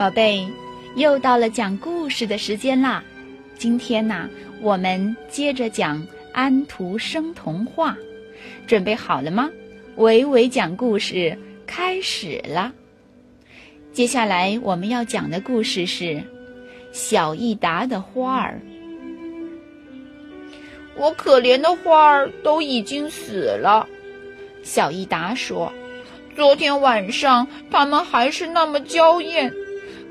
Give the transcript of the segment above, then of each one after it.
宝贝，又到了讲故事的时间啦！今天呢，我们接着讲安徒生童话，准备好了吗？维维讲故事开始了。接下来我们要讲的故事是《小益达的花儿》。我可怜的花儿都已经死了，小益达说：“昨天晚上它们还是那么娇艳。”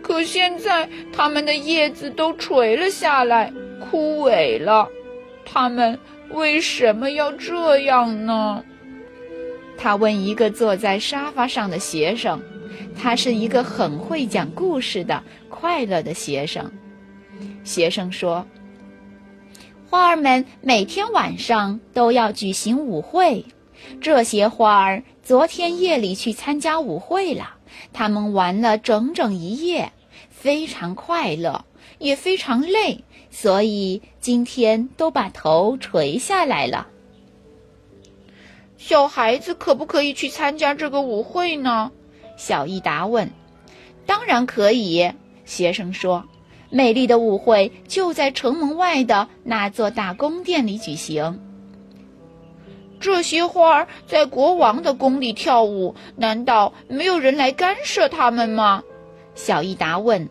可现在，它们的叶子都垂了下来，枯萎了。它们为什么要这样呢？他问一个坐在沙发上的学生，他是一个很会讲故事的快乐的学生。学生说：“花儿们每天晚上都要举行舞会，这些花儿昨天夜里去参加舞会了。”他们玩了整整一夜，非常快乐，也非常累，所以今天都把头垂下来了。小孩子可不可以去参加这个舞会呢？小益达问。当然可以，学生说。美丽的舞会就在城门外的那座大宫殿里举行。这些花儿在国王的宫里跳舞，难道没有人来干涉他们吗？小益达问。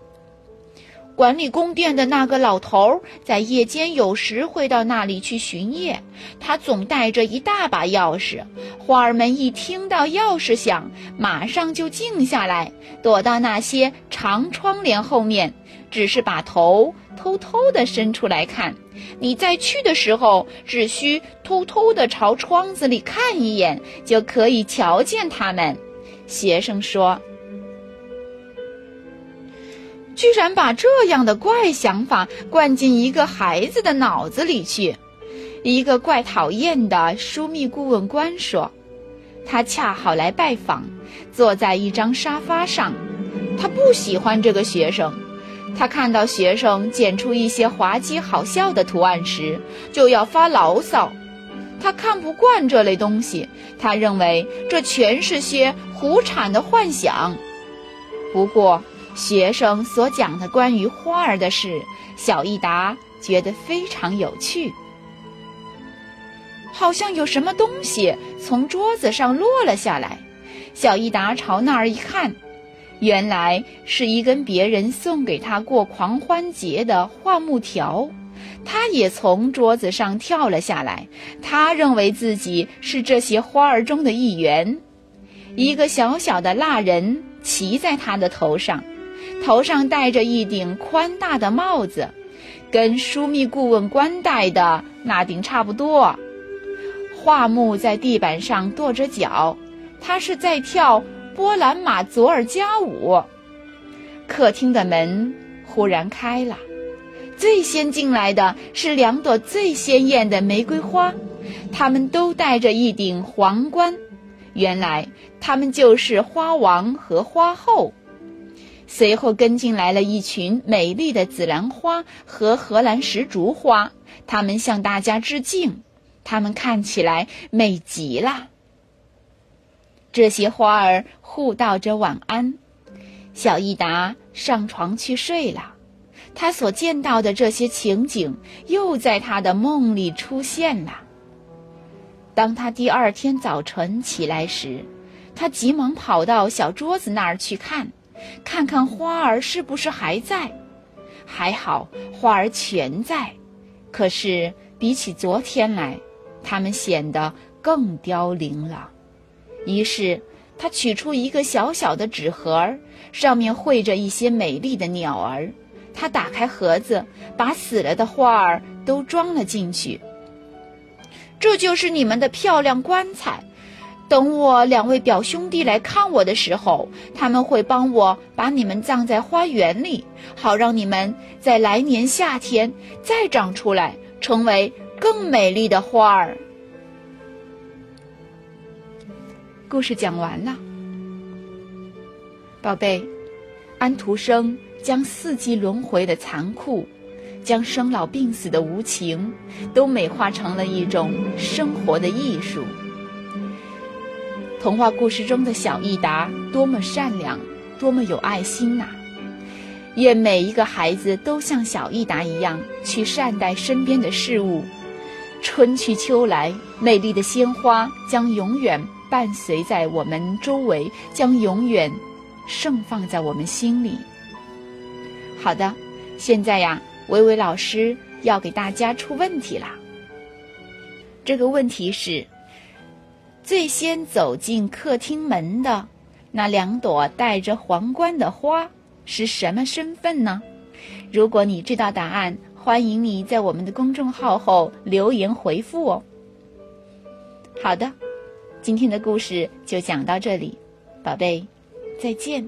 管理宫殿的那个老头在夜间有时会到那里去巡夜，他总带着一大把钥匙。花儿们一听到钥匙响，马上就静下来，躲到那些长窗帘后面，只是把头偷偷地伸出来看。你在去的时候，只需偷偷地朝窗子里看一眼，就可以瞧见他们。学生说。居然把这样的怪想法灌进一个孩子的脑子里去！一个怪讨厌的枢密顾问官说：“他恰好来拜访，坐在一张沙发上。他不喜欢这个学生。他看到学生剪出一些滑稽好笑的图案时，就要发牢骚。他看不惯这类东西，他认为这全是些胡产的幻想。不过。”学生所讲的关于花儿的事，小益达觉得非常有趣。好像有什么东西从桌子上落了下来，小益达朝那儿一看，原来是一根别人送给他过狂欢节的画木条。他也从桌子上跳了下来，他认为自己是这些花儿中的一员。一个小小的蜡人骑在他的头上。头上戴着一顶宽大的帽子，跟枢密顾问官戴的那顶差不多。画木在地板上跺着脚，他是在跳波兰马佐尔加舞。客厅的门忽然开了，最先进来的是两朵最鲜艳的玫瑰花，它们都戴着一顶皇冠。原来，他们就是花王和花后。随后跟进来了一群美丽的紫兰花和荷兰石竹花，他们向大家致敬，他们看起来美极了。这些花儿互道着晚安，小益达上床去睡了。他所见到的这些情景又在他的梦里出现了。当他第二天早晨起来时，他急忙跑到小桌子那儿去看。看看花儿是不是还在？还好，花儿全在。可是比起昨天来，它们显得更凋零了。于是他取出一个小小的纸盒，上面绘着一些美丽的鸟儿。他打开盒子，把死了的花儿都装了进去。这就是你们的漂亮棺材。等我两位表兄弟来看我的时候，他们会帮我把你们葬在花园里，好让你们在来年夏天再长出来，成为更美丽的花儿。故事讲完了，宝贝，安徒生将四季轮回的残酷，将生老病死的无情，都美化成了一种生活的艺术。童话故事中的小益达多么善良，多么有爱心呐！愿每一个孩子都像小益达一样，去善待身边的事物。春去秋来，美丽的鲜花将永远伴随在我们周围，将永远盛放在我们心里。好的，现在呀，维维老师要给大家出问题啦。这个问题是：最先走进客厅门的那两朵戴着皇冠的花是什么身份呢？如果你知道答案，欢迎你在我们的公众号后留言回复哦。好的，今天的故事就讲到这里，宝贝，再见。